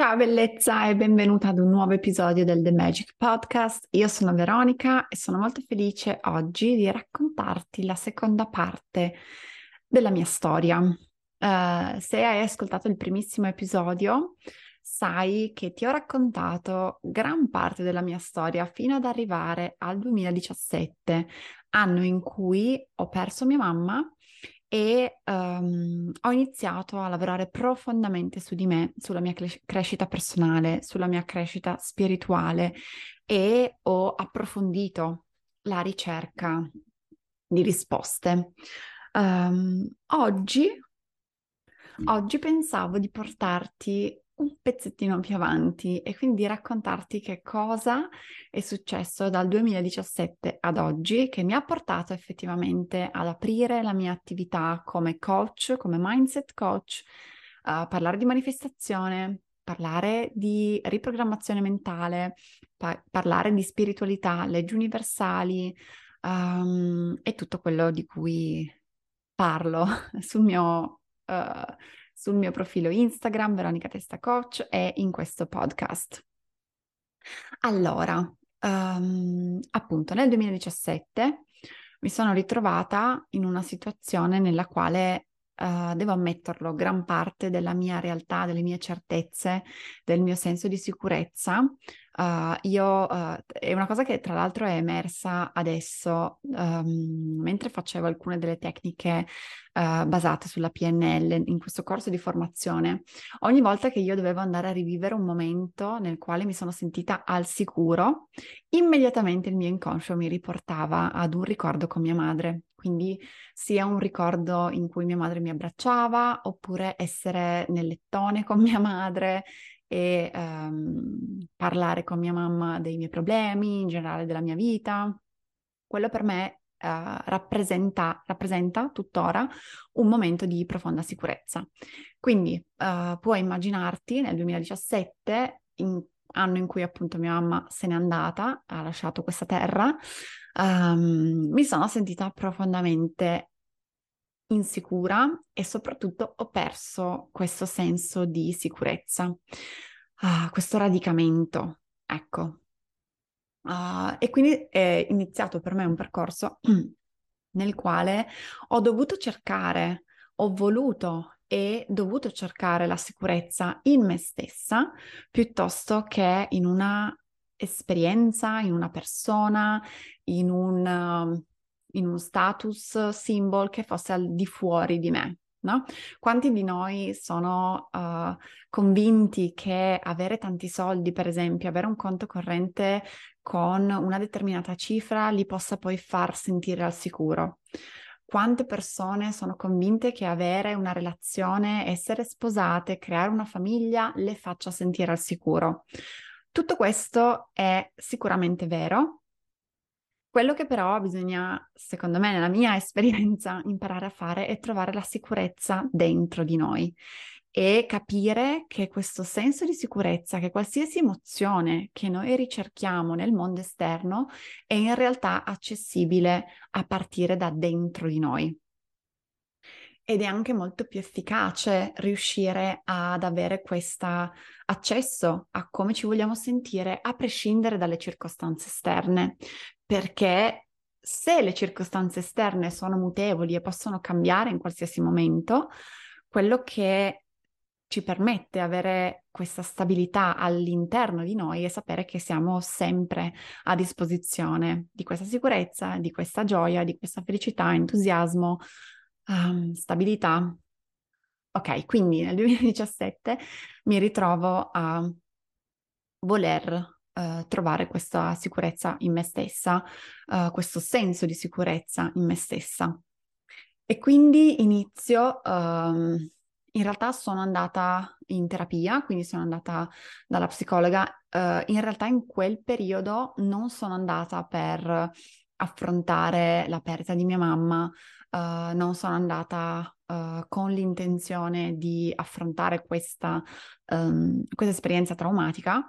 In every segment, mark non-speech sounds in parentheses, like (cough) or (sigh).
Ciao bellezza e benvenuta ad un nuovo episodio del The Magic Podcast. Io sono Veronica e sono molto felice oggi di raccontarti la seconda parte della mia storia. Uh, se hai ascoltato il primissimo episodio, sai che ti ho raccontato gran parte della mia storia fino ad arrivare al 2017, anno in cui ho perso mia mamma e um, ho iniziato a lavorare profondamente su di me, sulla mia crescita personale, sulla mia crescita spirituale e ho approfondito la ricerca di risposte. Um, oggi, oggi pensavo di portarti un pezzettino più avanti e quindi raccontarti che cosa è successo dal 2017 ad oggi che mi ha portato effettivamente ad aprire la mia attività come coach, come mindset coach, a parlare di manifestazione, parlare di riprogrammazione mentale, pa- parlare di spiritualità, leggi universali um, e tutto quello di cui parlo (laughs) sul mio... Uh, sul mio profilo Instagram, Veronica Testa Coach, e in questo podcast. Allora, um, appunto, nel 2017 mi sono ritrovata in una situazione nella quale uh, devo ammetterlo, gran parte della mia realtà, delle mie certezze, del mio senso di sicurezza Uh, io, uh, è una cosa che tra l'altro è emersa adesso um, mentre facevo alcune delle tecniche uh, basate sulla PNL in questo corso di formazione. Ogni volta che io dovevo andare a rivivere un momento nel quale mi sono sentita al sicuro, immediatamente il mio inconscio mi riportava ad un ricordo con mia madre. Quindi sia un ricordo in cui mia madre mi abbracciava, oppure essere nel lettone con (laughs) mia madre e um, parlare con mia mamma dei miei problemi, in generale della mia vita. Quello per me uh, rappresenta, rappresenta tuttora un momento di profonda sicurezza. Quindi uh, puoi immaginarti nel 2017, in, anno in cui appunto mia mamma se n'è andata, ha lasciato questa terra, um, mi sono sentita profondamente insicura e soprattutto ho perso questo senso di sicurezza, uh, questo radicamento, ecco. Uh, e quindi è iniziato per me un percorso (clears throat) nel quale ho dovuto cercare, ho voluto e dovuto cercare la sicurezza in me stessa piuttosto che in una esperienza, in una persona, in un in un status symbol che fosse al di fuori di me. No? Quanti di noi sono uh, convinti che avere tanti soldi, per esempio, avere un conto corrente con una determinata cifra li possa poi far sentire al sicuro? Quante persone sono convinte che avere una relazione, essere sposate, creare una famiglia le faccia sentire al sicuro? Tutto questo è sicuramente vero, quello che però bisogna, secondo me, nella mia (laughs) esperienza, imparare a fare è trovare la sicurezza dentro di noi e capire che questo senso di sicurezza, che qualsiasi emozione che noi ricerchiamo nel mondo esterno è in realtà accessibile a partire da dentro di noi. Ed è anche molto più efficace riuscire ad avere questo accesso a come ci vogliamo sentire a prescindere dalle circostanze esterne, perché se le circostanze esterne sono mutevoli e possono cambiare in qualsiasi momento, quello che ci permette avere questa stabilità all'interno di noi è sapere che siamo sempre a disposizione di questa sicurezza, di questa gioia, di questa felicità, entusiasmo, um, stabilità. Ok, quindi nel 2017 mi ritrovo a voler uh, trovare questa sicurezza in me stessa, uh, questo senso di sicurezza in me stessa. E quindi inizio, um, in realtà sono andata in terapia, quindi sono andata dalla psicologa. Uh, in realtà in quel periodo non sono andata per affrontare la perdita di mia mamma, uh, non sono andata uh, con l'intenzione di affrontare questa, um, questa esperienza traumatica,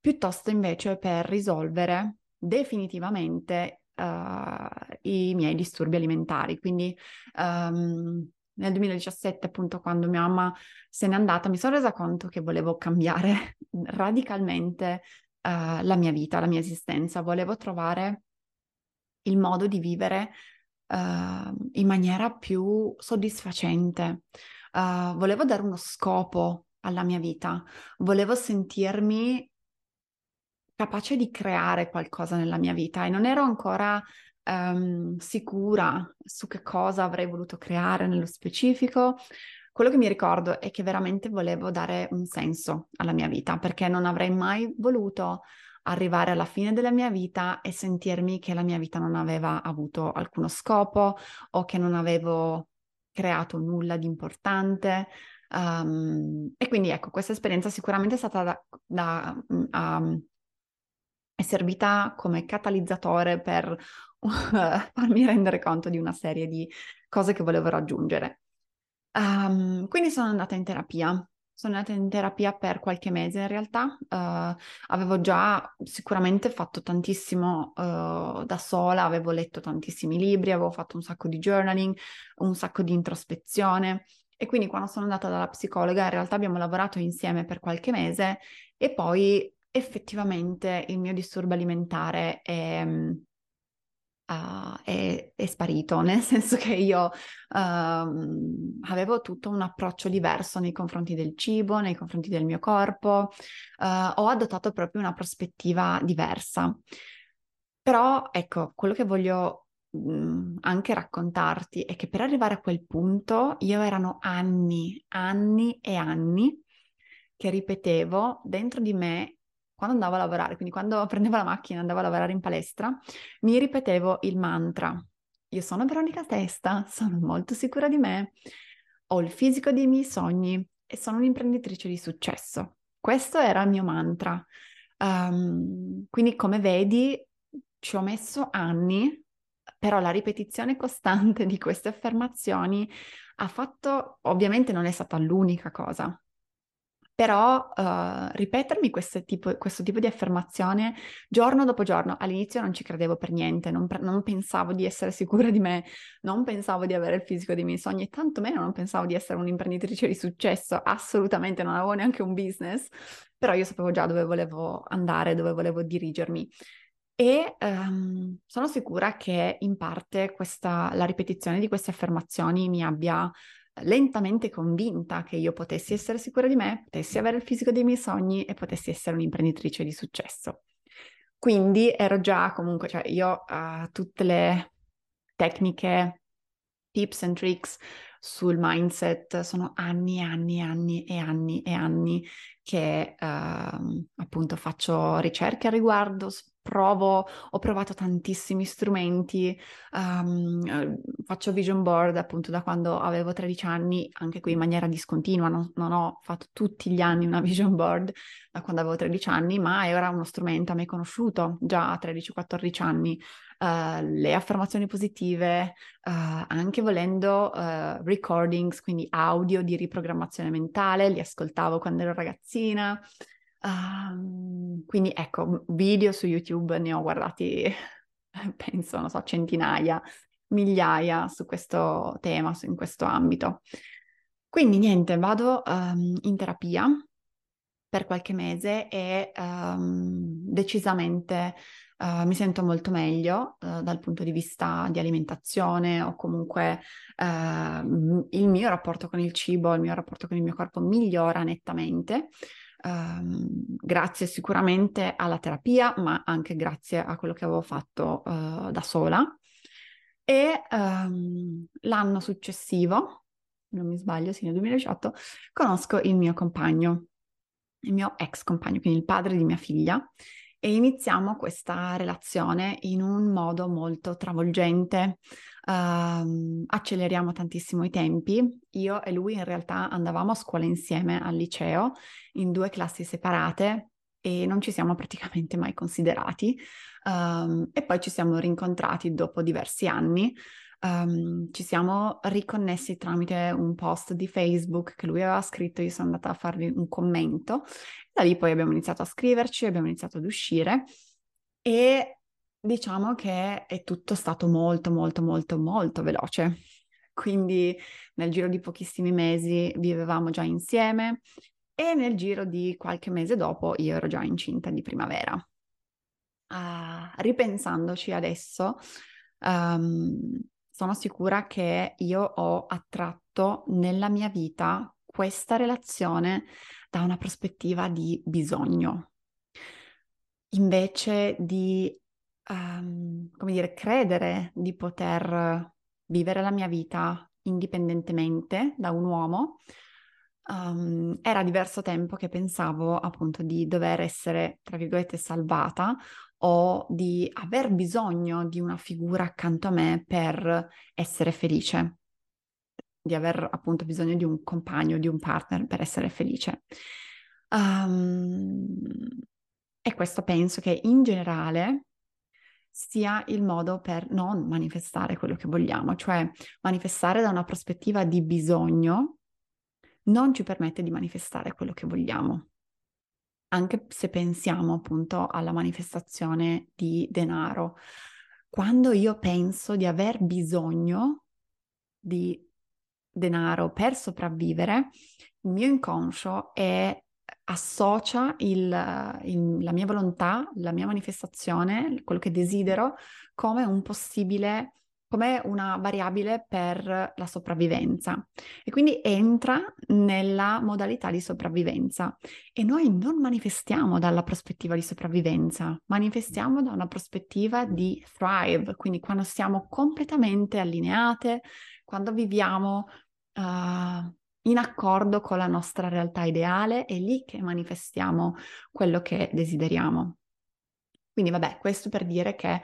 piuttosto invece per risolvere definitivamente uh, i miei disturbi alimentari. Quindi um, nel 2017, appunto, quando mia mamma se n'è andata, mi sono resa conto che volevo cambiare (laughs) radicalmente uh, la mia vita, la mia esistenza. Volevo trovare il modo di vivere uh, in maniera più soddisfacente. Uh, volevo dare uno scopo alla mia vita, volevo sentirmi capace di creare qualcosa nella mia vita e non ero ancora um, sicura su che cosa avrei voluto creare nello specifico. Quello che mi ricordo è che veramente volevo dare un senso alla mia vita perché non avrei mai voluto arrivare alla fine della mia vita e sentirmi che la mia vita non aveva avuto alcuno scopo o che non avevo creato nulla di importante. Um, e quindi ecco, questa esperienza sicuramente è stata da, da um, è servita come catalizzatore per uh, (laughs) farmi rendere conto di una serie di cose che volevo raggiungere. Um, quindi sono andata in terapia sono andata in terapia per qualche mese in realtà, uh, avevo già sicuramente fatto tantissimo uh, da sola, avevo letto tantissimi libri, avevo fatto un sacco di journaling, un sacco di introspezione. E quindi quando sono andata dalla psicologa in realtà abbiamo lavorato insieme per qualche mese e poi effettivamente il mio disturbo alimentare è, uh, è, è, sparito, (laughs) nel senso che io uh, avevo tutto un approccio diverso nei confronti del cibo, nei confronti del mio corpo, uh, ho adottato proprio una prospettiva diversa. Però ecco, quello che voglio mh, anche raccontarti è che per arrivare a quel punto io erano anni, anni e anni che ripetevo dentro di me quando andavo a lavorare, quindi quando (laughs) prendevo la macchina e andavo a lavorare in palestra, mi ripetevo il mantra. Io sono Veronica Testa, sono molto sicura di me, ho il fisico dei miei sogni e sono un'imprenditrice di successo. Questo era il mio mantra. Um, quindi come vedi ci ho messo anni, però la ripetizione costante di queste affermazioni ha fatto, ovviamente non è stata l'unica cosa, però uh, ripetermi questo tipo, questo tipo, di affermazione giorno dopo giorno, all'inizio non ci credevo per niente, non, pre- non, pensavo di essere sicura di me, non pensavo di avere il fisico dei miei sogni e tantomeno non pensavo di essere un'imprenditrice di successo, assolutamente non avevo neanche un business, però io sapevo già dove volevo andare, dove volevo dirigermi. E um, sono sicura che in parte questa, la ripetizione di queste affermazioni mi abbia lentamente convinta che io potessi essere sicura di me, potessi avere il fisico dei miei sogni e potessi essere un'imprenditrice di successo. Quindi ero già comunque, cioè io uh, tutte le tecniche, tips and tricks sul mindset sono anni e anni e anni e anni e anni che uh, appunto faccio ricerche a riguardo, provo, ho provato tantissimi strumenti, um, faccio vision board appunto da quando avevo 13 anni, anche qui in maniera discontinua, non, non, ho fatto tutti gli anni una (laughs) vision board da quando avevo 13 anni, ma era uno strumento a me conosciuto già a 13-14 anni. Uh, le affermazioni positive, uh, anche volendo uh, recordings, quindi audio di riprogrammazione mentale, li ascoltavo quando ero ragazzina. Um, quindi ecco, video su YouTube ne ho guardati, (laughs) penso, non so, centinaia. migliaia su questo tema, in questo ambito. Quindi niente, vado um, in terapia per qualche mese e um, decisamente uh, mi sento molto meglio uh, dal punto di vista di alimentazione o comunque uh, il mio rapporto con il cibo, il mio rapporto con il mio corpo migliora nettamente. Um, grazie sicuramente alla terapia, ma anche grazie a quello che avevo fatto da sola. E um, l'anno successivo, non mi sbaglio, sì, nel 2018, conosco il mio compagno, il mio ex compagno, quindi il padre di mia figlia, e iniziamo questa relazione in un modo molto travolgente. Uh, acceleriamo tantissimo i tempi. Io e lui in realtà andavamo a scuola insieme al liceo in due classi separate e non ci siamo praticamente mai considerati. Um, e poi ci siamo rincontrati dopo diversi anni um, ci siamo riconnessi tramite un post di Facebook che lui aveva scritto, io sono andata a fargli un commento, da lì poi abbiamo iniziato a scriverci, abbiamo iniziato ad uscire e diciamo che è tutto stato molto molto molto molto veloce. Quindi nel giro di pochissimi mesi vivevamo già insieme e nel giro di qualche mese dopo io ero già incinta di primavera. Uh, ripensandoci adesso, um, sono sicura che io ho attratto nella mia vita questa relazione da una prospettiva di bisogno, invece di, um, come dire, credere di poter vivere la mia vita indipendentemente da un uomo. Um, era diverso tempo che pensavo appunto di dover essere, tra virgolette, salvata o di aver bisogno di una figura accanto a me per essere felice, di aver appunto bisogno di un compagno, di un partner per essere felice. Um, e questo penso che in generale sia il modo per non manifestare quello che vogliamo, cioè manifestare da una prospettiva di bisogno non ci permette di manifestare quello che vogliamo anche se pensiamo appunto alla manifestazione di denaro, quando io penso di aver bisogno di denaro per sopravvivere, il mio inconscio è, associa il, il, la mia volontà, la mia manifestazione, quello che desidero, come un possibile come una variabile per la sopravvivenza e quindi entra nella modalità di sopravvivenza e noi non manifestiamo dalla prospettiva di sopravvivenza, manifestiamo da una prospettiva di thrive, quindi quando siamo completamente allineate, quando viviamo uh, in accordo con la nostra realtà ideale, è lì che manifestiamo quello che desideriamo. Quindi vabbè, questo per dire che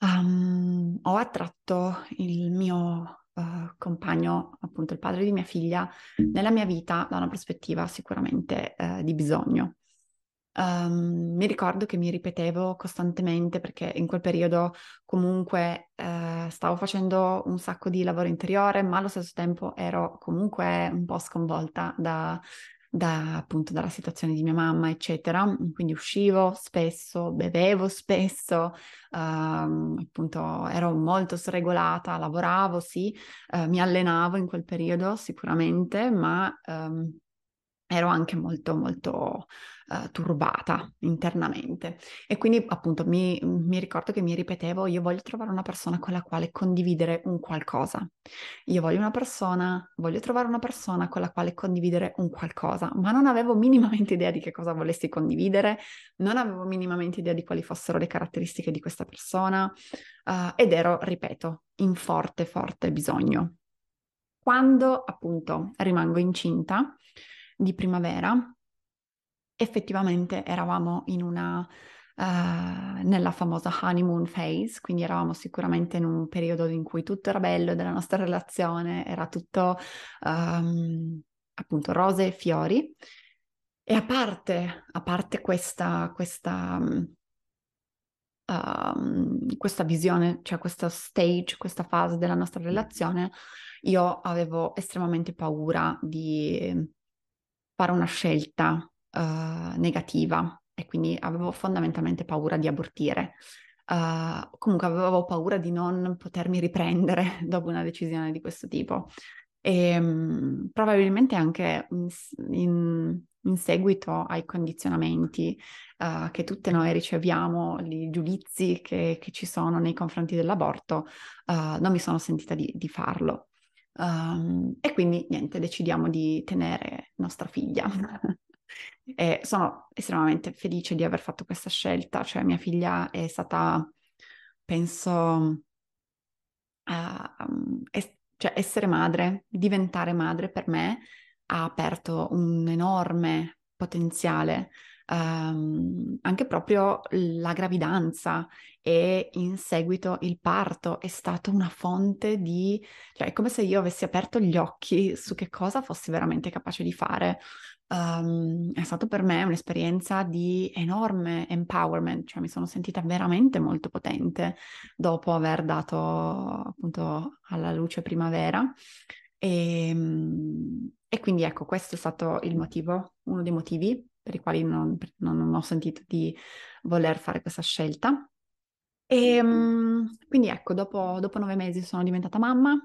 um, ho attratto il mio uh, compagno, appunto il padre di mia figlia, nella mia vita da una prospettiva sicuramente uh, di bisogno. Um, mi ricordo che mi ripetevo costantemente perché in quel periodo comunque uh, stavo facendo un sacco di lavoro interiore, ma allo stesso tempo ero comunque un po' sconvolta da da, appunto dalla situazione di mia mamma, eccetera. Quindi uscivo spesso, bevevo (laughs) spesso, ehm, appunto ero molto sregolata, lavoravo, sì, eh, mi allenavo in quel periodo sicuramente, ma ehm, ero anche molto molto uh, turbata internamente. E quindi appunto mi, mi, ricordo che mi ripetevo io voglio trovare una persona con la quale condividere un qualcosa. Io voglio una persona voglio trovare una persona con la quale condividere un qualcosa. Ma non avevo minimamente idea di che cosa volessi condividere non avevo minimamente idea di quali fossero le caratteristiche di questa persona uh, ed ero ripeto in forte forte bisogno. Quando appunto rimango incinta di primavera, effettivamente eravamo in una, uh, nella famosa honeymoon phase, quindi eravamo sicuramente in un periodo in cui tutto era bello della nostra relazione, era tutto um, appunto rose e fiori. E a parte, a parte questa, questa, um, questa visione, cioè questa stage, questa fase della nostra relazione, io avevo estremamente paura di fare una scelta uh, negativa e quindi avevo fondamentalmente paura di abortire. uh, comunque avevo paura di non potermi riprendere (laughs) dopo una decisione di questo tipo. E um, probabilmente anche in, in, seguito ai condizionamenti uh, che tutte noi riceviamo, i giudizi che, che, ci sono nei confronti dell'aborto, non mi sono sentita di, di farlo. Um, e quindi niente, decidiamo di tenere nostra figlia. (laughs) e sono estremamente felice di aver fatto questa scelta, cioè mia figlia è stata, penso, uh, è, cioè essere madre, diventare madre per me ha aperto un enorme potenziale um, anche proprio la gravidanza e in seguito il parto è stato una fonte di, cioè è come se io avessi aperto gli occhi su che cosa fossi veramente capace di fare. Um, è stato per me un'esperienza di enorme empowerment, cioè mi sono sentita veramente molto potente dopo aver dato appunto alla luce primavera. E, ehm, e quindi ecco, questo è stato il motivo, uno dei motivi per i quali non, non ho sentito di voler fare questa scelta. E um, quindi ecco, dopo, dopo nove mesi sono diventata mamma,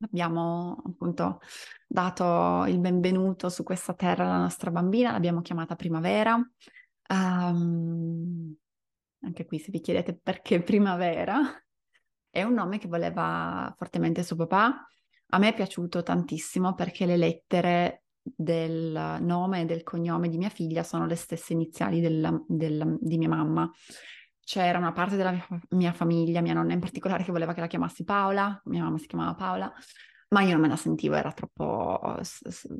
abbiamo appunto dato il benvenuto su questa terra alla nostra bambina, l'abbiamo chiamata Primavera. Um, anche qui se vi chiedete perché (laughs) Primavera, è un nome che voleva fortemente suo papà. A me è piaciuto tantissimo perché le lettere del nome e del cognome di mia figlia sono le stesse iniziali del, del, di mia mamma. C'era una parte della mia, mia, famiglia, mia nonna in particolare, che voleva che la chiamassi Paola, mia mamma si chiamava Paola, ma io non me la sentivo, era troppo,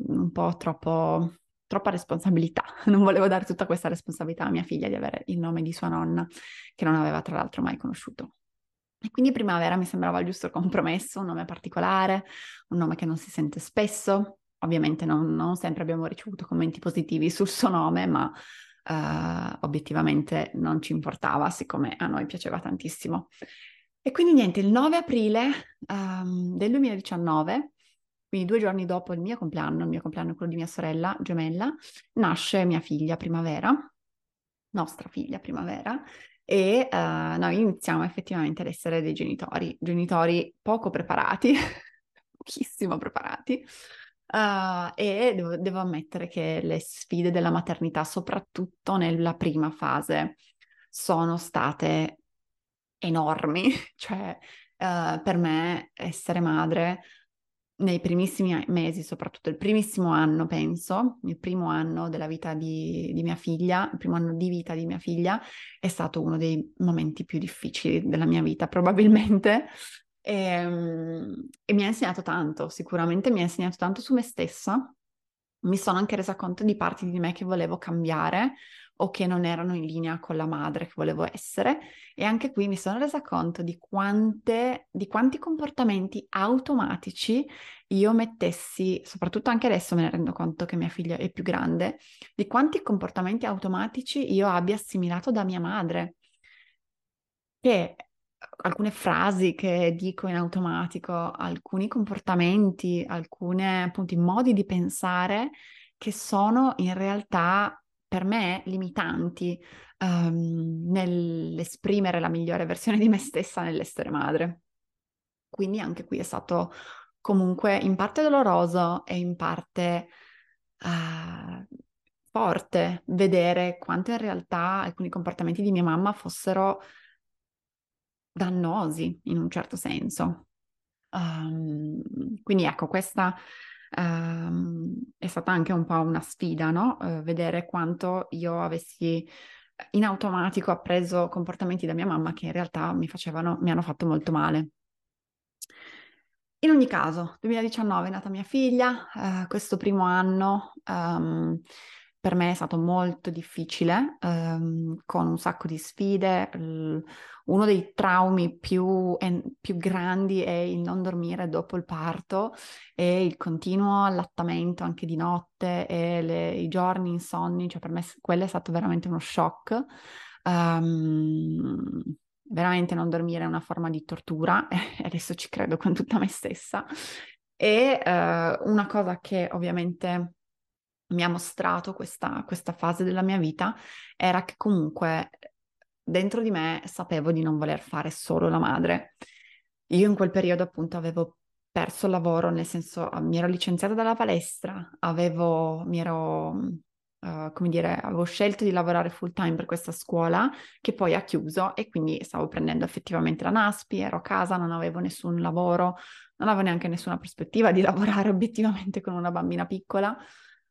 un po' troppo, troppa responsabilità. (laughs) Non volevo dare tutta questa responsabilità a mia figlia di avere il nome di sua nonna, che non aveva tra l'altro mai conosciuto. E quindi Primavera mi sembrava il giusto compromesso, un nome particolare, un nome che non si sente spesso, Ovviamente non, non, sempre abbiamo ricevuto commenti positivi sul suo nome, ma uh, obiettivamente non ci importava, siccome a noi piaceva tantissimo. E quindi niente, il 9 aprile um, del 2019, quindi due giorni dopo il mio compleanno, il mio compleanno è quello di mia sorella gemella, nasce mia figlia Primavera, nostra figlia Primavera, e uh, noi iniziamo effettivamente ad essere dei genitori, genitori poco preparati, (laughs) pochissimo preparati, Uh, e devo, devo, ammettere che le sfide della maternità, soprattutto nella prima fase, sono state enormi. (laughs) cioè, uh, per me essere madre nei primissimi mesi, soprattutto il primissimo anno, penso, il primo anno della vita di, di mia figlia, il primo anno di vita di mia figlia, è stato uno dei momenti più difficili della mia vita, probabilmente. E, ehm, e mi ha insegnato tanto, sicuramente mi ha insegnato tanto su me stessa. Mi sono anche resa conto di parti di me che volevo cambiare o che non erano in linea con la madre che volevo essere e anche qui mi sono resa conto di, quante, di quanti comportamenti automatici io mettessi, soprattutto anche adesso me ne rendo conto che mia figlia è più grande, di quanti comportamenti automatici io abbia assimilato da mia madre, che alcune frasi che dico in automatico, alcuni comportamenti, alcuni appunto modi di pensare che sono in realtà per me limitanti um, nell'esprimere la migliore versione di me stessa nell'essere madre. Quindi anche qui è stato comunque in parte doloroso e in parte uh, forte vedere quanto in realtà alcuni comportamenti di mia mamma fossero dannosi in un certo senso. Um, quindi ecco, questa um, è stata anche un po' una sfida, no? Uh, vedere quanto io avessi in automatico appreso comportamenti da mia mamma che in realtà mi facevano, mi hanno fatto molto male. In ogni caso, 2019 è nata mia figlia, uh, questo primo anno um, per me è stato molto difficile, um, con un sacco di sfide. Uno dei traumi più, più, grandi è il non dormire dopo il parto e il continuo allattamento anche di notte e le- i giorni insonni, cioè per me quello è stato veramente uno shock. Um, veramente non dormire è una forma di tortura (laughs) adesso ci credo con tutta me stessa. E uh, una cosa che ovviamente mi ha mostrato questa, questa fase della mia vita era che comunque dentro di me sapevo di non voler fare solo la madre. Io in quel periodo appunto avevo perso il lavoro, nel senso mi ero licenziata dalla palestra, avevo, mi ero, uh, come dire, avevo scelto di lavorare full time per questa scuola che poi ha chiuso e quindi stavo prendendo effettivamente la NASPI, ero a casa, non avevo nessun lavoro, non avevo neanche nessuna prospettiva di (laughs) lavorare obiettivamente con una bambina piccola.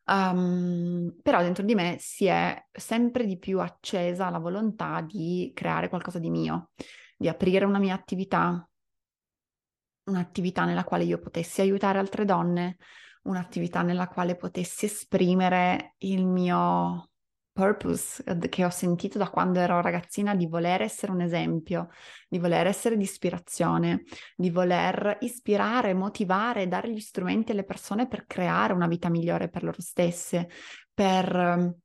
Um, però dentro di me si è sempre di più accesa la volontà di creare qualcosa di mio, di aprire una mia attività, un'attività nella quale io potessi aiutare altre donne, un'attività nella quale potessi esprimere il mio purpose che ho sentito da quando ero ragazzina di voler essere un esempio, di voler essere di ispirazione, di voler ispirare, motivare, dare gli strumenti alle persone per creare una vita migliore per loro stesse, per ehm,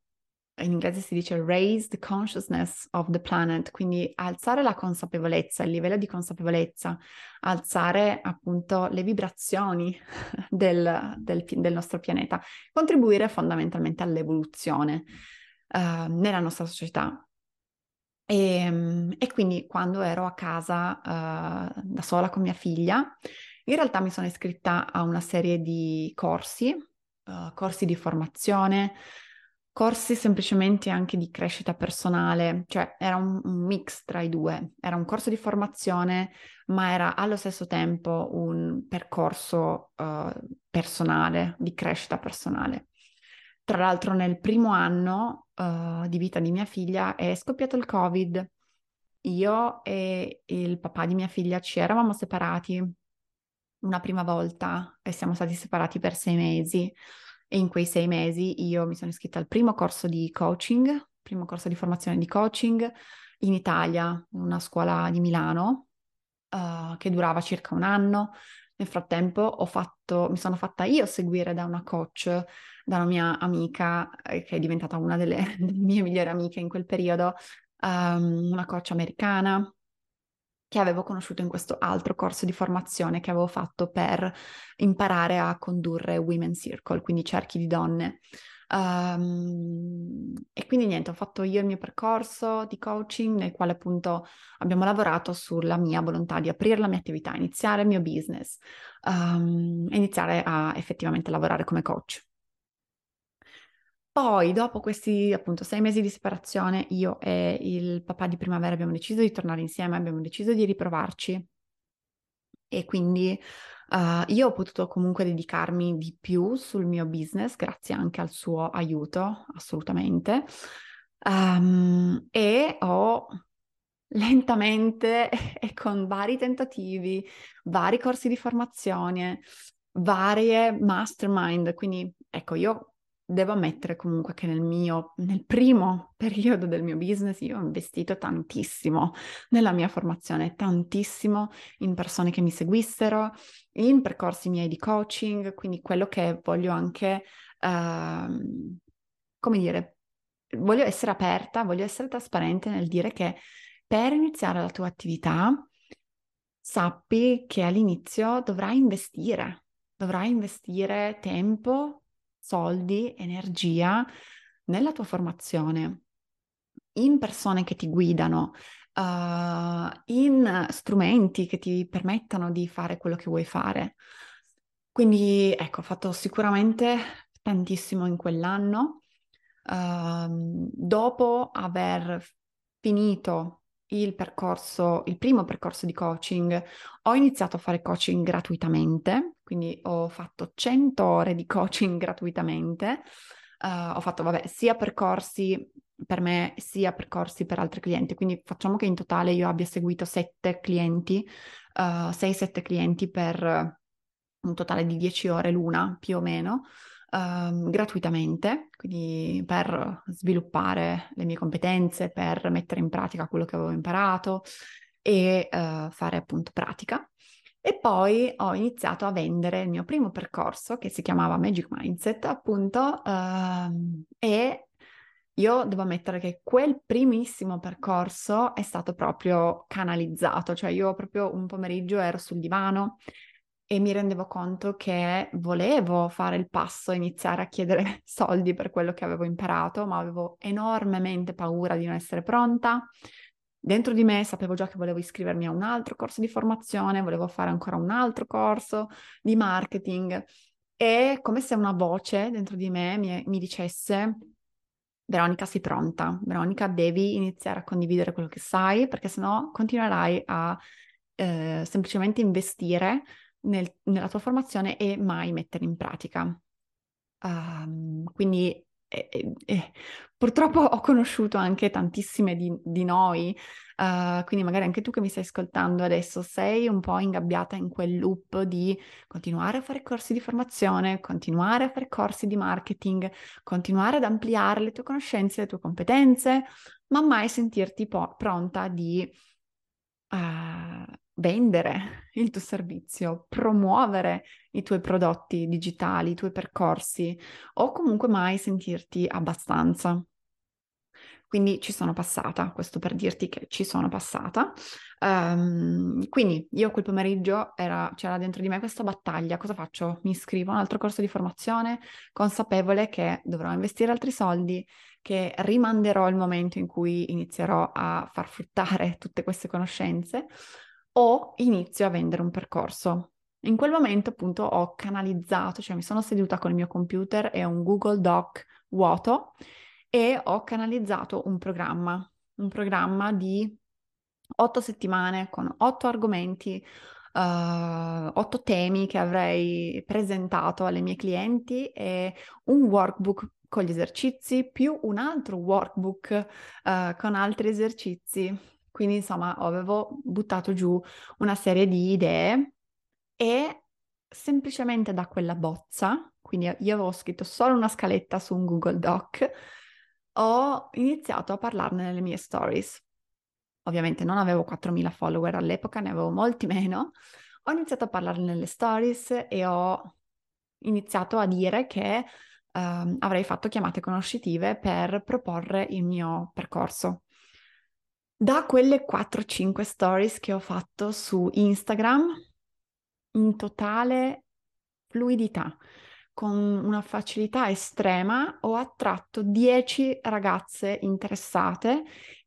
in inglese si dice raise the consciousness of the planet, quindi alzare la consapevolezza, il livello di consapevolezza, alzare appunto le vibrazioni (laughs) del, del, del nostro pianeta, contribuire fondamentalmente all'evoluzione uh, nella nostra società. E, ehm, e, quindi quando ero a casa uh, da sola con mia figlia, in realtà mi sono iscritta a una serie di corsi, uh, corsi di formazione, corsi semplicemente anche di crescita personale, cioè era un, un, mix tra i due, era un corso di formazione, ma era allo stesso tempo un percorso uh, personale, di crescita personale. Tra l'altro nel primo anno uh, di vita di mia figlia è scoppiato il Covid. Io e il papà di mia figlia ci eravamo separati una prima volta e siamo stati separati per sei mesi e in quei sei mesi io mi sono iscritta al primo corso di coaching, primo corso di formazione di coaching in Italia, in una scuola di Milano, uh, che durava circa un anno. Nel frattempo fatto, mi sono fatta io seguire da una coach, da una mia amica, eh, che è diventata una delle, (laughs) delle, mie migliori amiche in quel periodo, um, una coach americana che avevo conosciuto in questo altro corso di formazione che avevo fatto per imparare a condurre Women Circle, quindi cerchi di donne. Um, e quindi niente, ho fatto io il mio percorso di coaching nel quale appunto abbiamo lavorato sulla mia volontà di aprire la mia attività, iniziare il mio business um, iniziare a effettivamente lavorare come coach. Poi, dopo questi appunto sei mesi di separazione, io e il papà di primavera abbiamo deciso di tornare insieme, abbiamo deciso di riprovarci e quindi uh, io ho potuto comunque dedicarmi di più sul mio business grazie anche al suo aiuto, assolutamente. Um, e ho (laughs) lentamente (laughs) e con vari tentativi, vari corsi di formazione, varie mastermind, quindi ecco, io devo ammettere comunque che nel mio, nel primo (laughs) periodo del mio business io ho investito tantissimo nella mia formazione, tantissimo in persone che mi seguissero, in percorsi miei di coaching, quindi quello che voglio anche, uh, come dire, voglio essere aperta, voglio essere trasparente nel dire che per iniziare la tua attività sappi che all'inizio dovrai investire, dovrai investire tempo, soldi, energia nella tua formazione, in persone che ti guidano, uh, in strumenti che ti permettano di fare quello che vuoi fare. Quindi ecco, ho fatto sicuramente tantissimo in quell'anno. Uh, dopo aver finito il percorso, il primo percorso di coaching, ho iniziato a fare coaching gratuitamente, quindi ho fatto 100 ore di coaching (laughs) gratuitamente. Uh, ho fatto, vabbè, sia percorsi per me sia percorsi per altri clienti, quindi facciamo che in totale io abbia seguito 7 clienti, uh, eh, 6-7 clienti per un totale di 10 ore l'una più o meno uh, gratuitamente, quindi per sviluppare le mie competenze, per mettere in pratica quello che avevo imparato e uh, fare appunto pratica. E poi ho iniziato a vendere il mio primo percorso che si chiamava Magic Mindset, appunto, uh, e io devo ammettere che quel primissimo percorso è stato proprio canalizzato, cioè io proprio un pomeriggio ero sul divano e mi rendevo conto che volevo fare il passo, iniziare a chiedere (laughs) soldi per quello che avevo imparato, ma avevo enormemente paura di non essere pronta, dentro di me sapevo già che volevo iscrivermi a un altro corso di formazione, volevo fare ancora un altro corso di marketing e come se una voce dentro di me mi, mi dicesse Veronica, sei pronta. Veronica, devi iniziare a condividere quello che sai, perché sennò continuerai a eh, semplicemente investire nel, nella tua formazione e mai mettere in pratica. Um, quindi eh, eh, purtroppo ho conosciuto anche tantissime di, di noi, uh, quindi magari anche tu che mi stai ascoltando adesso sei un po' ingabbiata in quel loop di continuare a fare corsi di formazione, continuare a fare corsi di marketing, continuare ad ampliare le tue conoscenze, le tue competenze, ma mai sentirti po- pronta di uh, vendere il tuo servizio, promuovere i tuoi prodotti digitali, i tuoi percorsi o comunque mai sentirti abbastanza. Quindi ci sono passata, questo per dirti che ci sono passata. Um, quindi io quel pomeriggio era, c'era dentro di me questa battaglia, cosa faccio? Mi iscrivo a un altro corso di formazione, consapevole che dovrò investire altri soldi, che rimanderò il momento in cui inizierò a far fruttare (laughs) tutte queste conoscenze o inizio a vendere un percorso. In quel momento appunto ho canalizzato, cioè mi sono seduta con il mio computer e un Google Doc vuoto e ho canalizzato un programma, un programma di otto settimane con otto argomenti, uh, otto temi che avrei presentato alle mie clienti e un workbook con gli esercizi più un altro workbook uh, con altri esercizi quindi insomma avevo buttato giù una serie di idee e semplicemente da quella bozza, quindi io avevo scritto solo una scaletta su un Google Doc, ho iniziato a parlarne nelle mie stories. Ovviamente non avevo 4.000 follower all'epoca, ne avevo molti meno. Ho iniziato a parlarne nelle stories e ho iniziato a dire che uh, avrei fatto chiamate conoscitive per proporre il mio percorso. Da quelle 4-5 stories che ho fatto su Instagram, in totale fluidità, con una facilità estrema, ho attratto 10 ragazze interessate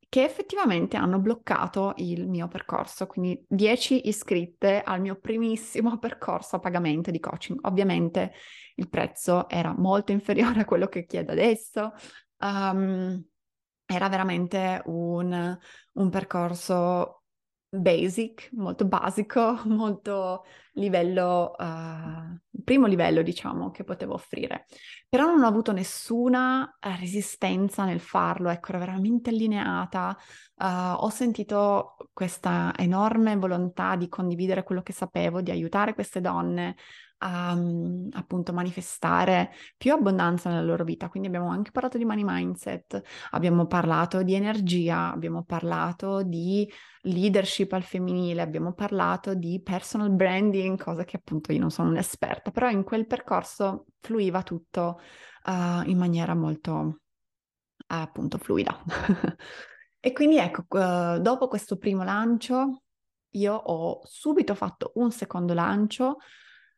che effettivamente hanno bloccato il mio percorso, quindi 10 iscritte al mio primissimo (laughs) percorso a pagamento di coaching. Ovviamente il prezzo era molto inferiore a quello che chiedo adesso. Um, era veramente un, un percorso basic, molto basico, (laughs) molto livello, uh, primo livello diciamo che potevo offrire. Però non ho avuto nessuna eh, resistenza nel farlo, ecco, ero veramente allineata, uh, ho sentito questa enorme volontà di condividere quello che sapevo, di aiutare queste donne a appunto manifestare più abbondanza nella loro vita. Quindi abbiamo anche parlato di money mindset, abbiamo parlato di energia, abbiamo parlato di leadership al femminile, abbiamo parlato di personal branding, cosa che appunto io non sono un'esperta, però in quel percorso fluiva tutto uh, in maniera molto appunto fluida. (laughs) e quindi ecco, uh, dopo questo primo lancio io ho subito fatto un secondo lancio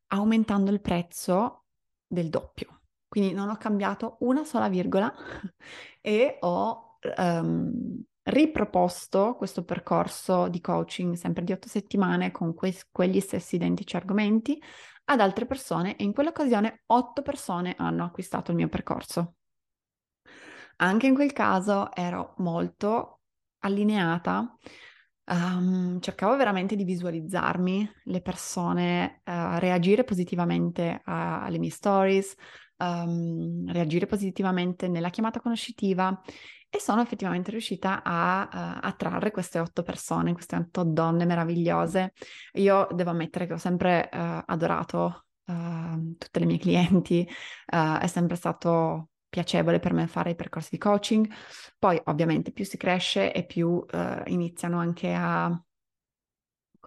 aumentando il prezzo del doppio. Quindi non ho cambiato una sola virgola (laughs) e ho um, riproposto questo percorso di coaching sempre di otto settimane con que- quegli stessi identici argomenti ad altre persone e in quell'occasione otto persone hanno acquistato il mio percorso. Anche in quel caso ero molto allineata Um, cercavo veramente di visualizzarmi le persone uh, reagire positivamente a, alle mie stories, um, reagire positivamente nella chiamata conoscitiva e sono effettivamente riuscita a, a attrarre queste otto persone, queste otto donne meravigliose. Io devo ammettere che ho sempre uh, adorato uh, tutte le mie clienti, uh, è sempre stato piacevole per me fare i percorsi di coaching. Poi ovviamente più si cresce e più eh, iniziano anche a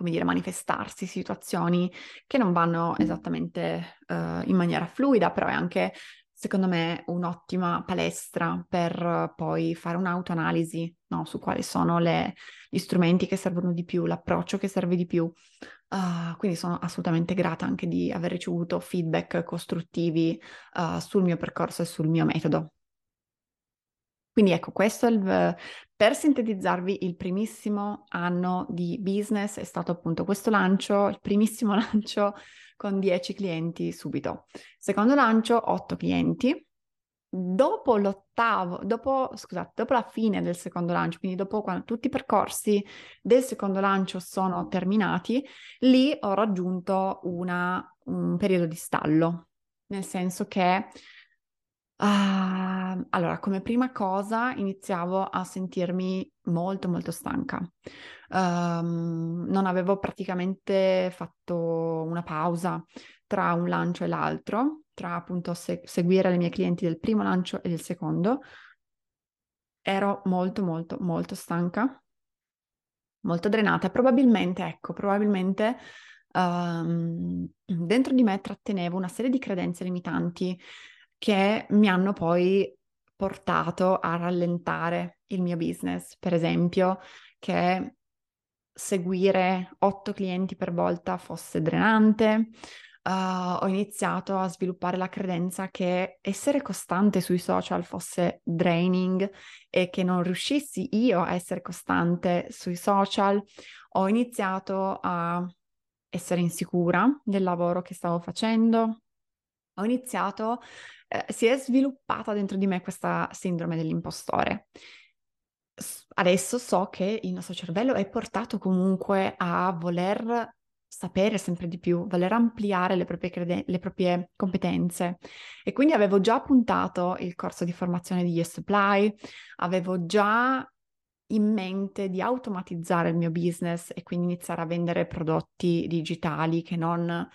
come dire, manifestarsi situazioni che non vanno esattamente uh, in maniera fluida, però è anche, secondo me, un'ottima palestra per poi fare un'autoanalisi no? su quali sono le, gli strumenti che servono di più, l'approccio che serve di più. Uh, quindi sono assolutamente grata anche di aver ricevuto feedback costruttivi uh, sul mio percorso e sul mio metodo. Quindi ecco, questo è il Per sintetizzarvi, il primissimo anno di business è stato appunto questo lancio, il primissimo (laughs) lancio con 10 clienti subito. Secondo lancio, 8 clienti. Dopo l'ottavo, dopo, scusate, dopo la fine del secondo lancio, quindi dopo quando tutti i percorsi del secondo lancio sono terminati, lì ho raggiunto una, un periodo di stallo, nel senso che Uh, allora, come prima cosa iniziavo a sentirmi molto molto stanca. Um, non avevo praticamente fatto una pausa tra un lancio e l'altro, tra appunto se- seguire le mie clienti del primo lancio e del secondo. Ero molto molto molto stanca, molto drenata. Probabilmente, ecco, probabilmente um, dentro di me trattenevo una serie di credenze limitanti che mi hanno poi portato a rallentare il mio business. Per esempio, che seguire otto clienti per volta fosse drenante. Uh, ho iniziato a sviluppare la credenza che essere costante sui social fosse draining e che non riuscissi io a essere costante sui social. Ho iniziato a essere insicura del lavoro che stavo facendo. Ho iniziato eh, si è sviluppata dentro di me questa sindrome dell'impostore. Adesso so che il nostro cervello è portato comunque a voler sapere sempre di più, voler ampliare le proprie, creden- le proprie competenze. E quindi avevo già puntato il corso di formazione di Yes Supply, avevo già in mente di automatizzare il mio business e quindi iniziare a vendere prodotti digitali che non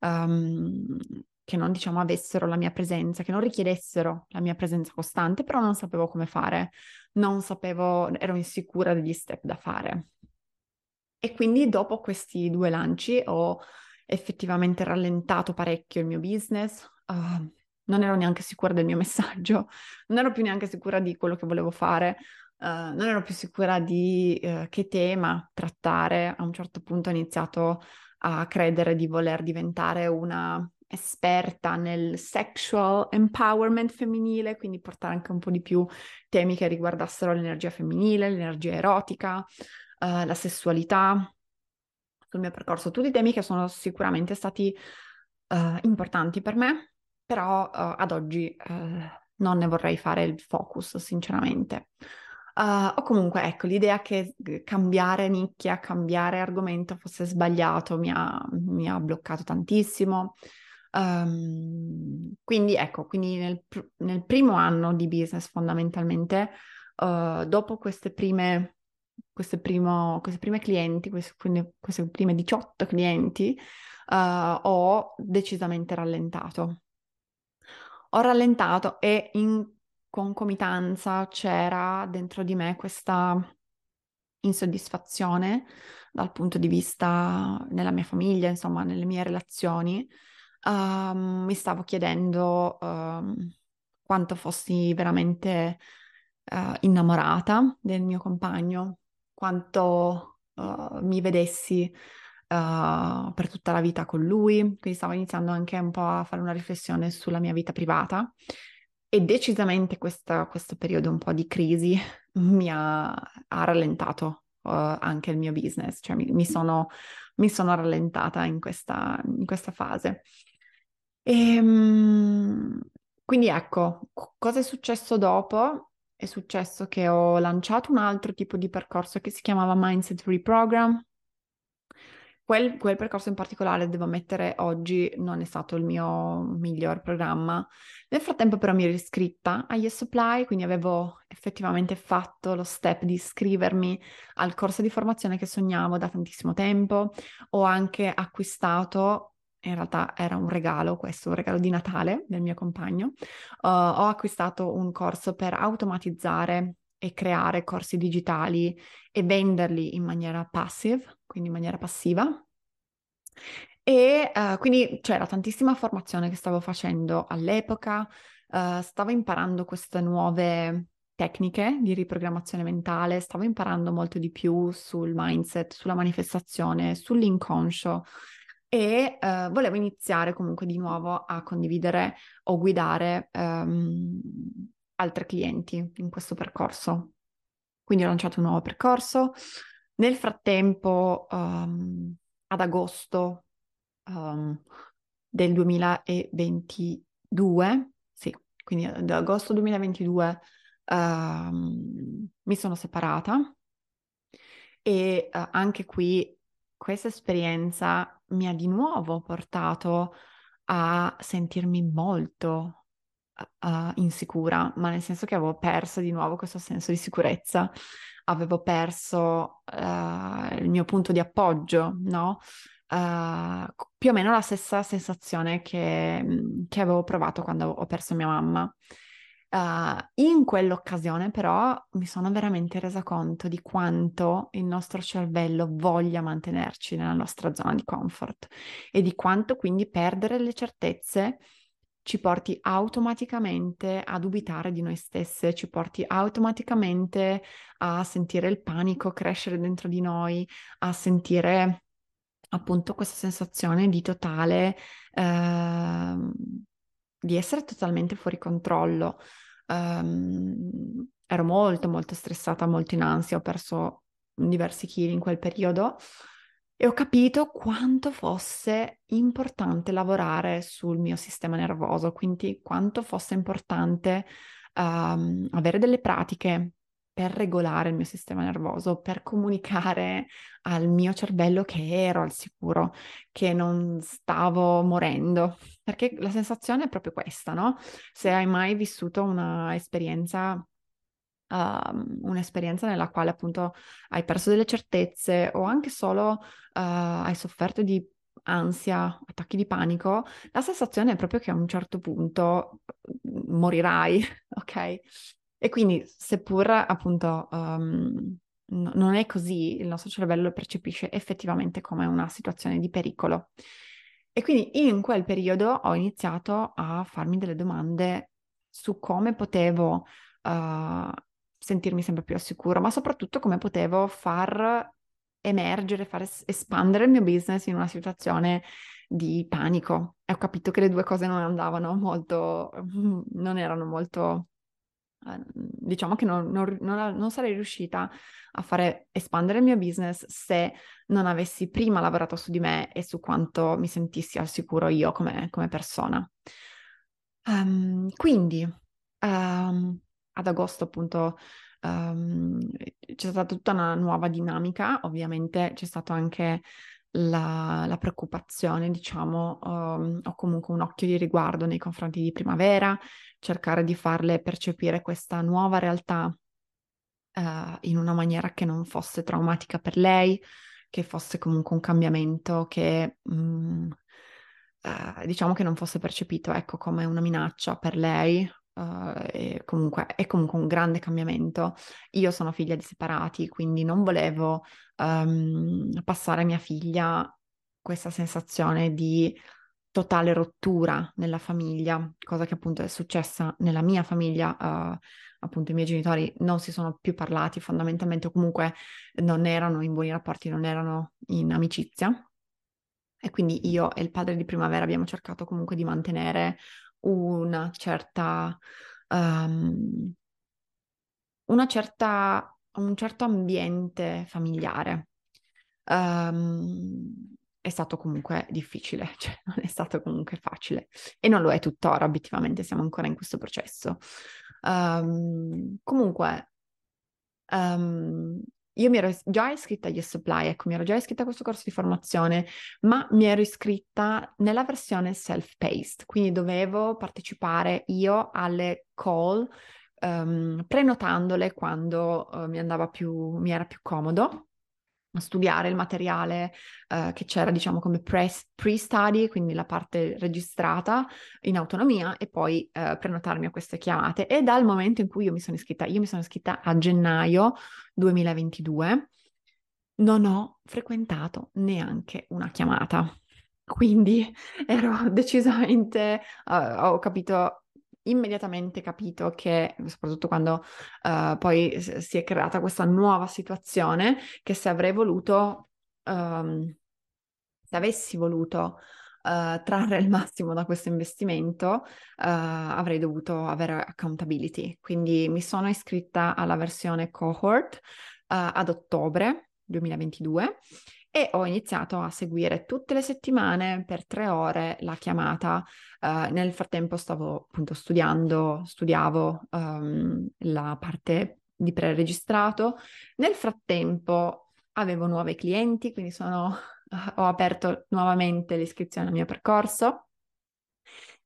um, che non diciamo avessero la mia presenza, che non richiedessero la mia presenza costante, però non sapevo come fare, non sapevo, ero insicura degli step da fare. E quindi dopo questi due lanci ho effettivamente rallentato parecchio il mio business, uh, non ero neanche sicura del mio messaggio, (laughs) non ero più neanche sicura di quello che volevo fare, uh, non ero più sicura di uh, che tema trattare. A un certo punto ho iniziato a credere di voler diventare una esperta nel sexual empowerment femminile, quindi portare anche un po' di più temi che riguardassero l'energia femminile, l'energia erotica, uh, la sessualità sul mio percorso, tutti temi che sono sicuramente stati uh, importanti per me, però uh, ad oggi non ne vorrei fare il focus, sinceramente. Uh, o comunque, ecco, l'idea che cambiare nicchia, cambiare argomento fosse sbagliato mi ha, mi ha bloccato tantissimo. Um, quindi ecco, quindi nel, nel, primo anno di business fondamentalmente, uh, dopo queste prime, queste, primo, queste prime clienti, queste, queste, prime 18 clienti, uh, ho decisamente rallentato. Ho rallentato e in concomitanza c'era dentro di me questa insoddisfazione dal punto di vista nella mia famiglia, insomma, nelle mie relazioni, um, mi stavo chiedendo um, quanto fossi veramente uh, innamorata del mio compagno, quanto uh, mi vedessi uh, per tutta la vita con lui, quindi stavo iniziando anche un po' a fare una riflessione sulla mia vita privata e decisamente questa, questo periodo un po' di crisi (laughs) mi ha, ha rallentato anche il mio business, cioè mi, mi, sono, mi sono rallentata in questa, in questa fase. E, ehm, quindi ecco, cosa è successo dopo? È successo che ho lanciato un altro tipo di percorso che si chiamava Mindset Reprogram. Quel, quel percorso in particolare, devo ammettere, oggi non è stato il mio miglior programma. Nel frattempo però mi ero iscritta a Yes Supply, quindi avevo effettivamente fatto lo step di iscrivermi al corso di formazione che sognavo da tantissimo tempo. Ho anche acquistato in realtà era un regalo, questo, un regalo di Natale del mio compagno. Uh, ho acquistato un corso per automatizzare e creare corsi digitali e venderli in maniera passive, quindi in maniera passiva. E uh, quindi c'era tantissima formazione che stavo facendo all'epoca, uh, stavo imparando queste nuove tecniche di riprogrammazione mentale, stavo imparando molto di più sul mindset, sulla manifestazione, sull'inconscio e eh, volevo iniziare comunque di nuovo a condividere o guidare ehm, altri clienti in questo percorso. quindi ho lanciato un nuovo percorso. Nel frattempo, um, ad agosto um, del 2022, sì, quindi ad agosto 2022 um, mi sono separata e uh, anche qui questa esperienza mi ha di nuovo portato a sentirmi molto uh, insicura, ma nel senso che avevo perso di nuovo questo senso di sicurezza, avevo perso uh, il mio punto di appoggio, no? Uh, più o meno la stessa sensazione che, che avevo provato quando ho perso mia mamma. Uh, in quell'occasione però mi sono veramente resa conto di quanto il nostro cervello voglia mantenerci nella nostra zona di comfort e di quanto quindi perdere le certezze ci porti automaticamente a dubitare di noi stesse, ci porti automaticamente a sentire il panico crescere dentro di noi, a sentire appunto questa sensazione di totale, eh, di essere totalmente fuori controllo. Um, ero molto molto stressata, molto in ansia, ho perso diversi chili in quel periodo e ho capito quanto fosse importante lavorare sul mio sistema nervoso, quindi quanto fosse importante um, avere delle pratiche per regolare il mio sistema nervoso, per comunicare al mio cervello che ero al sicuro, che non stavo morendo, perché la sensazione è proprio questa, no? Se hai mai vissuto un'esperienza Uh, un'esperienza nella quale appunto hai perso delle certezze o anche solo uh, hai sofferto di ansia, attacchi di panico, la sensazione è proprio che a un certo punto morirai, (laughs) ok? E quindi, seppur appunto um, non è così, il nostro cervello lo percepisce effettivamente come una situazione di pericolo. E quindi in quel periodo ho iniziato a farmi delle domande su come potevo uh, sentirmi sempre più al sicuro, ma soprattutto come potevo far emergere, far es- espandere il mio business in una situazione di panico. E ho capito che le due cose non andavano molto, non erano molto diciamo che non, non, non, non, sarei riuscita a fare espandere il mio business se non avessi prima lavorato su di me e su quanto mi sentissi al sicuro io come, come persona. Um, quindi um, ad agosto appunto um, c'è stata tutta una nuova dinamica, ovviamente c'è stato anche la, la preoccupazione, diciamo, um, o comunque un occhio di riguardo nei confronti di primavera, cercare di farle percepire questa nuova realtà uh, in una maniera che non fosse traumatica per lei, che fosse comunque un cambiamento che um, uh, diciamo che non fosse percepito ecco, come una minaccia per lei, Uh, è, comunque, è comunque un grande cambiamento. Io sono figlia di separati, quindi non volevo um, passare a mia figlia questa sensazione di totale rottura nella famiglia, cosa che appunto è successa nella mia famiglia. Uh, appunto i miei genitori non si sono più parlati fondamentalmente o comunque non erano in buoni rapporti, non erano in amicizia. E quindi io e il padre di primavera abbiamo cercato comunque di mantenere una certa, um, una certa, un certo ambiente familiare. Um, è stato comunque difficile, (laughs) cioè non è stato comunque facile e non lo è tuttora, obiettivamente siamo ancora in questo processo. Um, comunque, um, io mi ero già iscritta agli supply, ecco, mi ero già iscritta a questo corso di formazione, ma mi ero iscritta nella versione self-paced, quindi dovevo partecipare io alle call, um, prenotandole quando uh, mi andava più, mi era più comodo studiare il materiale uh, che c'era, diciamo, come pre-study, quindi la parte registrata in autonomia e poi uh, prenotarmi a queste chiamate. E dal momento in cui io mi sono iscritta, io mi sono iscritta a gennaio 2022, non ho frequentato neanche una chiamata. Quindi (laughs) ero decisamente, uh, ho capito immediatamente capito che, soprattutto quando uh, poi si è creata questa nuova situazione, che se avrei voluto, um, se avessi voluto uh, trarre il massimo da questo investimento, uh, avrei dovuto avere accountability. Quindi mi sono iscritta alla versione cohort ad ottobre 2022 e ho iniziato a seguire tutte le settimane per tre ore la chiamata. Uh, nel frattempo stavo appunto studiando, studiavo um, la parte di preregistrato. Nel frattempo avevo nuovi clienti, quindi sono, (laughs) ho aperto nuovamente l'iscrizione al mio percorso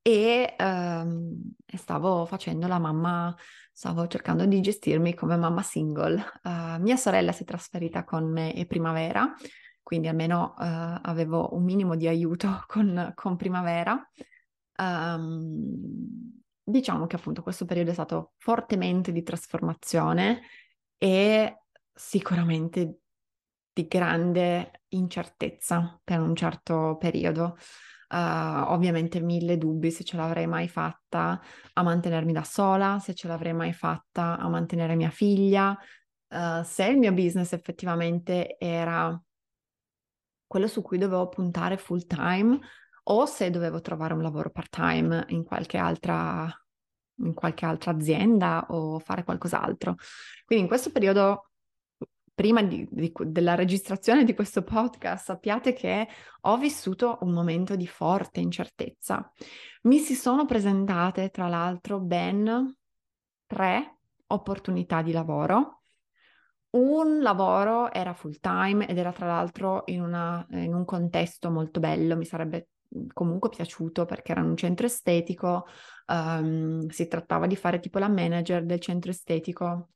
e um, stavo facendo la mamma, stavo cercando di gestirmi come mamma single. Uh, mia sorella si è trasferita con me in primavera, quindi almeno uh, avevo un minimo di aiuto (laughs) con, con primavera. Um, diciamo che appunto questo periodo è stato fortemente di trasformazione e sicuramente di grande incertezza per un certo periodo. Uh, ovviamente mille dubbi se ce l'avrei mai fatta a mantenermi da sola, se ce l'avrei mai fatta a mantenere mia figlia, uh, se il mio business effettivamente era quello su cui dovevo puntare full time o se dovevo trovare un lavoro part time in qualche altra, in qualche altra azienda o fare qualcos'altro. Quindi in questo periodo prima di, di, della registrazione di questo podcast sappiate che ho vissuto un momento di forte incertezza. Mi si sono presentate, tra l'altro, ben tre opportunità di lavoro. Un lavoro era full time ed era tra l'altro in, una, in un contesto molto bello, mi sarebbe comunque piaciuto perché era un centro estetico, um, si trattava di fare tipo la manager del centro estetico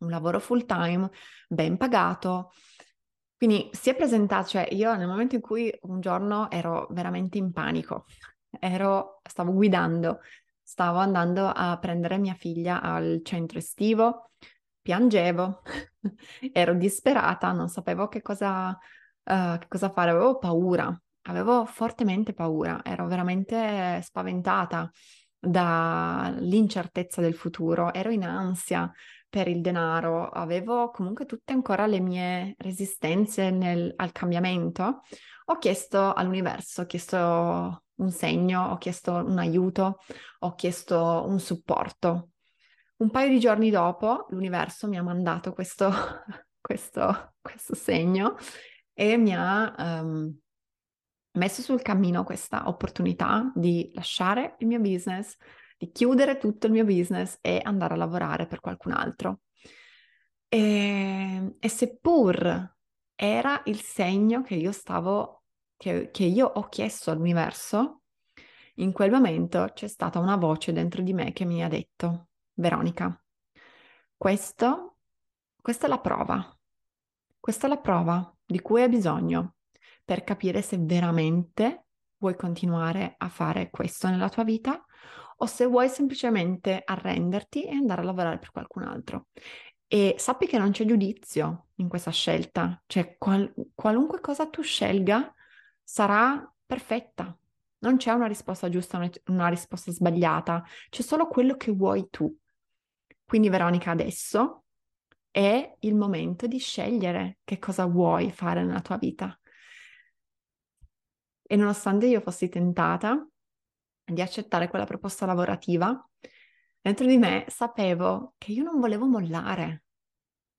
un lavoro full time, ben pagato. Quindi si è presentato, cioè io nel momento in cui un giorno ero veramente in panico, ero, stavo guidando, stavo andando a prendere mia figlia al centro estivo, piangevo, (laughs) ero disperata, non sapevo che cosa, uh, che cosa fare, avevo paura, avevo fortemente paura, ero veramente spaventata dall'incertezza del futuro, ero in ansia, per il denaro, avevo comunque tutte ancora le mie resistenze nel, al cambiamento, ho chiesto all'universo, ho chiesto un segno, ho chiesto un aiuto, ho chiesto un supporto. Un paio di giorni dopo l'universo mi ha mandato questo, (laughs) questo, questo segno e mi ha um, messo sul cammino questa opportunità di lasciare il mio business, di chiudere tutto il mio business e andare a lavorare per qualcun altro. E, e seppur era il segno che io stavo, che, che io ho chiesto all'universo, in quel momento c'è stata una voce dentro di me che mi ha detto, Veronica, questo, questa è la prova, questa è la prova di cui hai bisogno per capire se veramente vuoi continuare a fare questo nella tua vita o se vuoi semplicemente arrenderti e andare a lavorare per qualcun altro. E sappi che non c'è giudizio in questa scelta, cioè qual- qualunque cosa tu scelga sarà perfetta. Non c'è una risposta giusta, una risposta sbagliata, c'è solo quello che vuoi tu. Quindi Veronica, adesso è il momento di scegliere che cosa vuoi fare nella tua vita. E nonostante io fossi tentata di accettare quella proposta lavorativa, dentro di me sapevo che io non volevo mollare,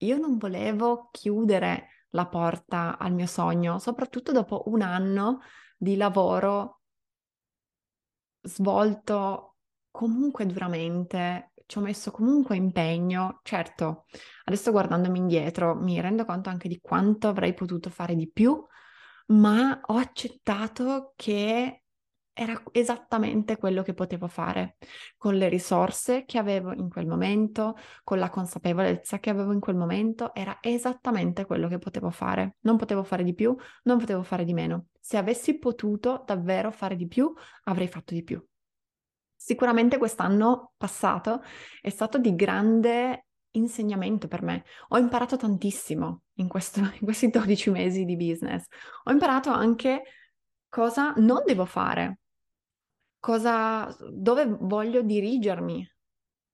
io non volevo chiudere la porta al mio sogno, soprattutto dopo un anno di lavoro svolto comunque duramente, ci ho messo comunque impegno. Certo, adesso guardandomi indietro mi rendo conto anche di quanto avrei potuto fare di più, ma ho accettato che era esattamente quello che potevo fare, con le risorse che avevo in quel momento, con la consapevolezza che avevo in quel momento, era esattamente quello che potevo fare. Non potevo fare di più, non potevo fare di meno. Se avessi potuto davvero fare di più, avrei fatto di più. Sicuramente quest'anno passato è stato di grande insegnamento per me. Ho imparato tantissimo in, questo, in questi 12 mesi di business. Ho imparato anche cosa non devo fare, cosa, dove voglio dirigermi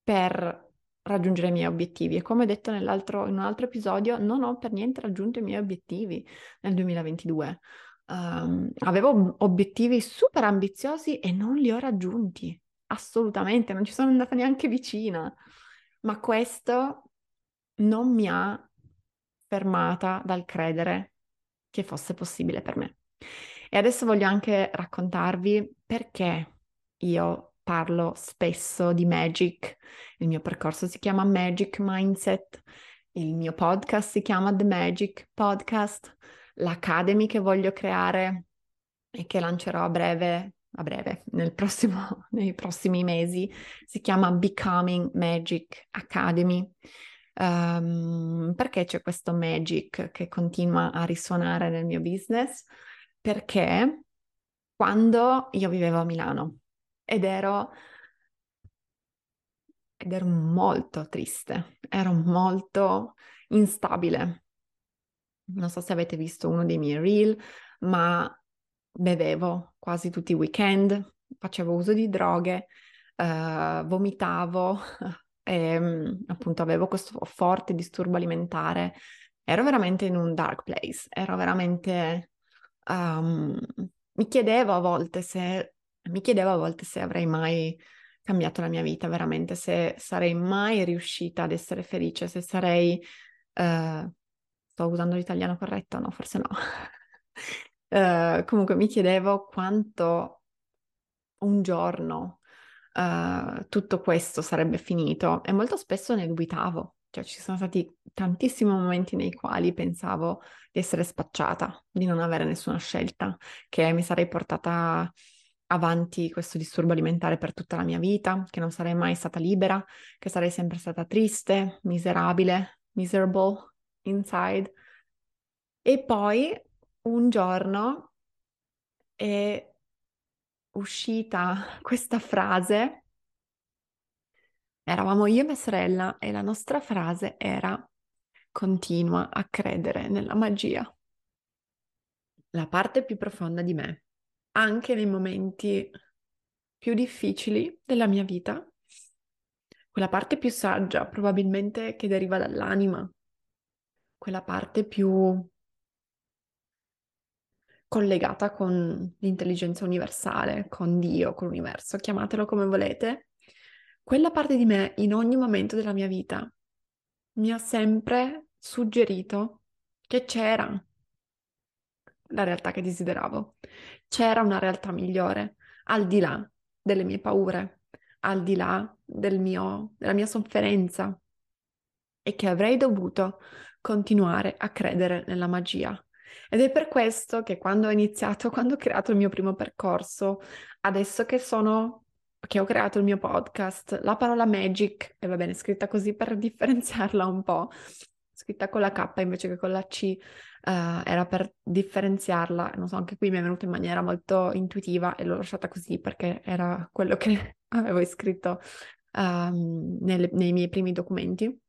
per raggiungere i miei obiettivi. E come ho detto in un altro episodio, non ho per niente raggiunto i miei obiettivi nel 2022. um, avevo obiettivi super ambiziosi e non li ho raggiunti, assolutamente, non ci sono andata neanche vicina, ma questo non mi ha fermata dal credere che fosse possibile per me. E adesso voglio anche raccontarvi perché io parlo spesso di Magic. Il mio percorso si chiama Magic Mindset, il mio podcast si chiama The Magic Podcast, l'Academy che voglio creare e che lancerò a breve, a breve, nel prossimo, (laughs) nei prossimi mesi, si chiama Becoming Magic Academy. Um, perché c'è questo magic che continua a risuonare nel mio business? Perché quando io vivevo a Milano ed ero, ed ero molto triste, ero molto instabile. Non so se avete visto uno dei miei reel, ma bevevo quasi tutti i weekend, facevo uso di droghe, uh, vomitavo, (laughs) e ehm, appunto avevo questo forte disturbo alimentare, ero veramente in un dark place, ero veramente... Um, mi chiedevo a volte se... Mi chiedevo a volte se avrei mai cambiato la mia vita, veramente, se sarei mai riuscita ad essere felice, se sarei... Uh, sto usando l'italiano corretto? No, forse no. (laughs) uh, comunque mi chiedevo quanto un giorno uh, tutto questo sarebbe finito e molto spesso ne dubitavo, cioè ci sono stati tantissimi momenti nei quali pensavo di essere spacciata, di non avere nessuna scelta, che mi sarei portata avanti questo disturbo alimentare per tutta la mia vita, che non sarei mai stata libera, che sarei sempre stata triste, miserabile, miserable inside. E poi un giorno è uscita (laughs) questa frase, eravamo io e mia sorella e la nostra frase era continua a credere nella magia. La parte più profonda di me, anche nei momenti più difficili della mia vita, quella parte più saggia probabilmente che deriva dall'anima, quella parte più collegata con l'intelligenza universale, con Dio, con l'universo, chiamatelo come volete, quella parte di me in ogni momento della mia vita mi ha sempre suggerito che c'era la realtà che desideravo, c'era una realtà migliore, al di là delle mie paure, al di là del mio, della mia sofferenza e che avrei dovuto continuare a credere nella magia, ed è per questo che quando ho iniziato, (laughs) quando ho creato il mio primo percorso, adesso che sono che ho creato il mio podcast, la parola magic, e va bene, scritta così per (laughs) differenziarla un po', scritta con la K invece che con la C, uh, era per differenziarla, non so, anche qui mi è venuta in maniera molto intuitiva e l'ho lasciata così perché era quello che (laughs) avevo scritto um, nei miei primi documenti.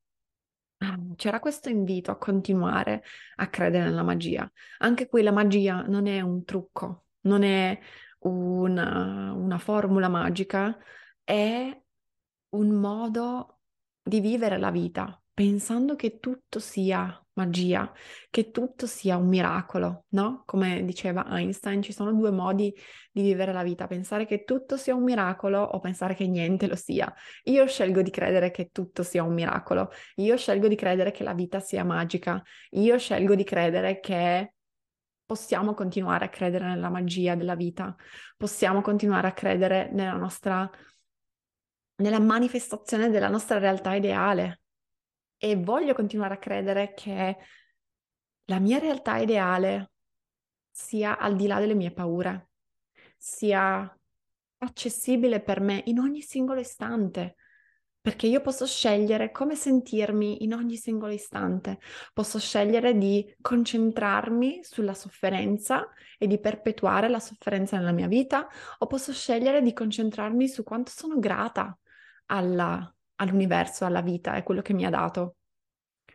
Ehm, c'era questo invito a continuare a credere nella magia. Anche qui la magia non è un trucco, non è una, una formula magica, è un modo di vivere la vita, pensando che tutto sia magia, che tutto sia un miracolo, no? Come diceva Einstein, ci sono due modi di vivere la vita, pensare che tutto sia un miracolo o pensare che niente lo sia. Io scelgo di credere che tutto sia un miracolo, io scelgo di credere che la vita sia magica, io scelgo di credere che possiamo continuare a credere nella magia della vita, possiamo continuare a credere nella nostra nella manifestazione della nostra realtà ideale, e voglio continuare a credere che la mia realtà ideale sia al di là delle mie paure, sia accessibile per me in ogni singolo istante, perché io posso scegliere come sentirmi in ogni singolo istante, posso scegliere di concentrarmi sulla sofferenza e di perpetuare la sofferenza nella mia vita, o posso scegliere di concentrarmi su quanto sono grata alla all'universo, alla vita, è quello che mi ha dato.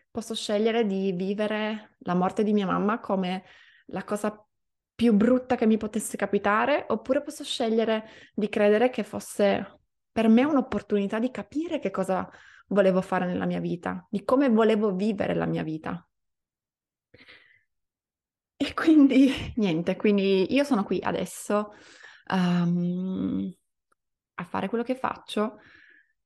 Posso scegliere di vivere la morte di mia mamma come la cosa più brutta che mi potesse capitare, oppure posso scegliere di credere che fosse per me un'opportunità di capire che cosa volevo fare nella mia vita, di come volevo vivere la mia vita. e quindi (laughs) niente, quindi io sono qui adesso um, a fare quello che faccio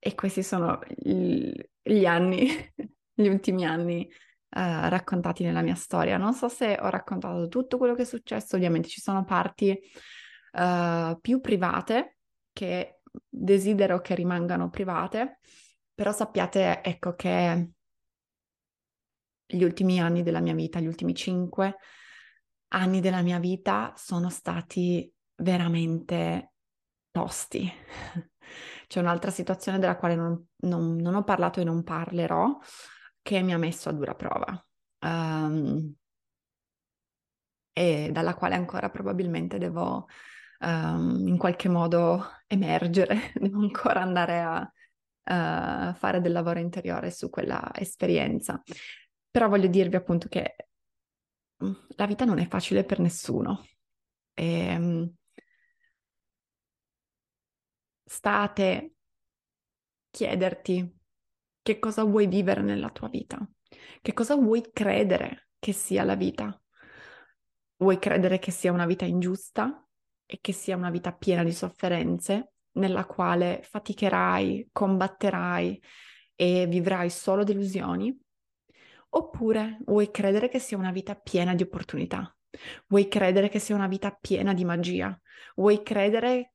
e questi sono gli, anni, (laughs) gli ultimi anni uh, raccontati nella mia storia. Non so se ho raccontato tutto quello che è successo, ovviamente ci sono parti uh, più private che desidero che rimangano private, però sappiate ecco che gli ultimi anni della mia vita, gli ultimi cinque anni della mia vita sono stati veramente tosti. (laughs) C'è un'altra situazione della quale non, non, non, ho parlato e non parlerò, che mi ha messo a dura prova. Um, e dalla quale ancora probabilmente devo um, in qualche modo emergere, (laughs) devo ancora andare a uh, fare del lavoro interiore su quella esperienza. Però voglio dirvi appunto che mm, la vita non è facile per nessuno. E, um, state chiederti che cosa vuoi vivere nella tua vita, che cosa vuoi credere che sia la vita. Vuoi credere che sia una vita ingiusta e che sia una vita piena di sofferenze, nella quale faticherai, combatterai e vivrai solo delusioni? Oppure vuoi credere che sia una vita piena di opportunità? Vuoi credere che sia una vita piena di magia? Vuoi credere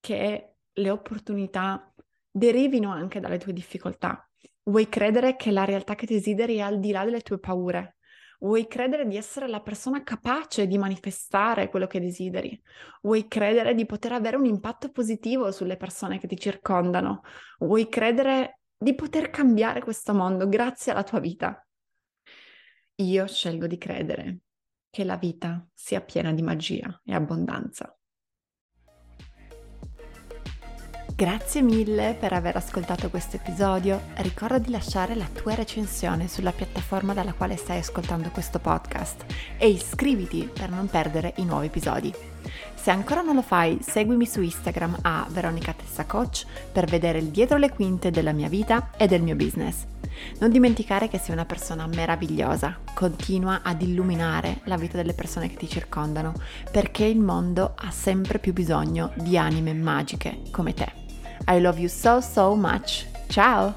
che le opportunità derivino anche dalle tue difficoltà? Vuoi credere che la realtà che desideri è al di là delle tue paure? Vuoi credere di essere la persona capace di manifestare quello che desideri? Vuoi credere di poter avere un impatto positivo sulle persone che ti circondano? Vuoi credere di poter cambiare questo mondo grazie alla tua vita? Io scelgo di credere che la vita sia piena di magia e abbondanza. Grazie mille per aver ascoltato questo episodio. Ricorda di lasciare la tua recensione sulla piattaforma dalla quale stai ascoltando questo podcast e iscriviti per non perdere i nuovi episodi. Se ancora non lo fai, seguimi su Instagram a Veronica Tessa Coach per vedere il dietro le quinte della mia vita e del mio business. Non dimenticare che sei una persona meravigliosa, continua ad illuminare la vita delle persone che ti circondano, perché il mondo ha sempre più bisogno di anime magiche come te. I love you so so much. Ciao!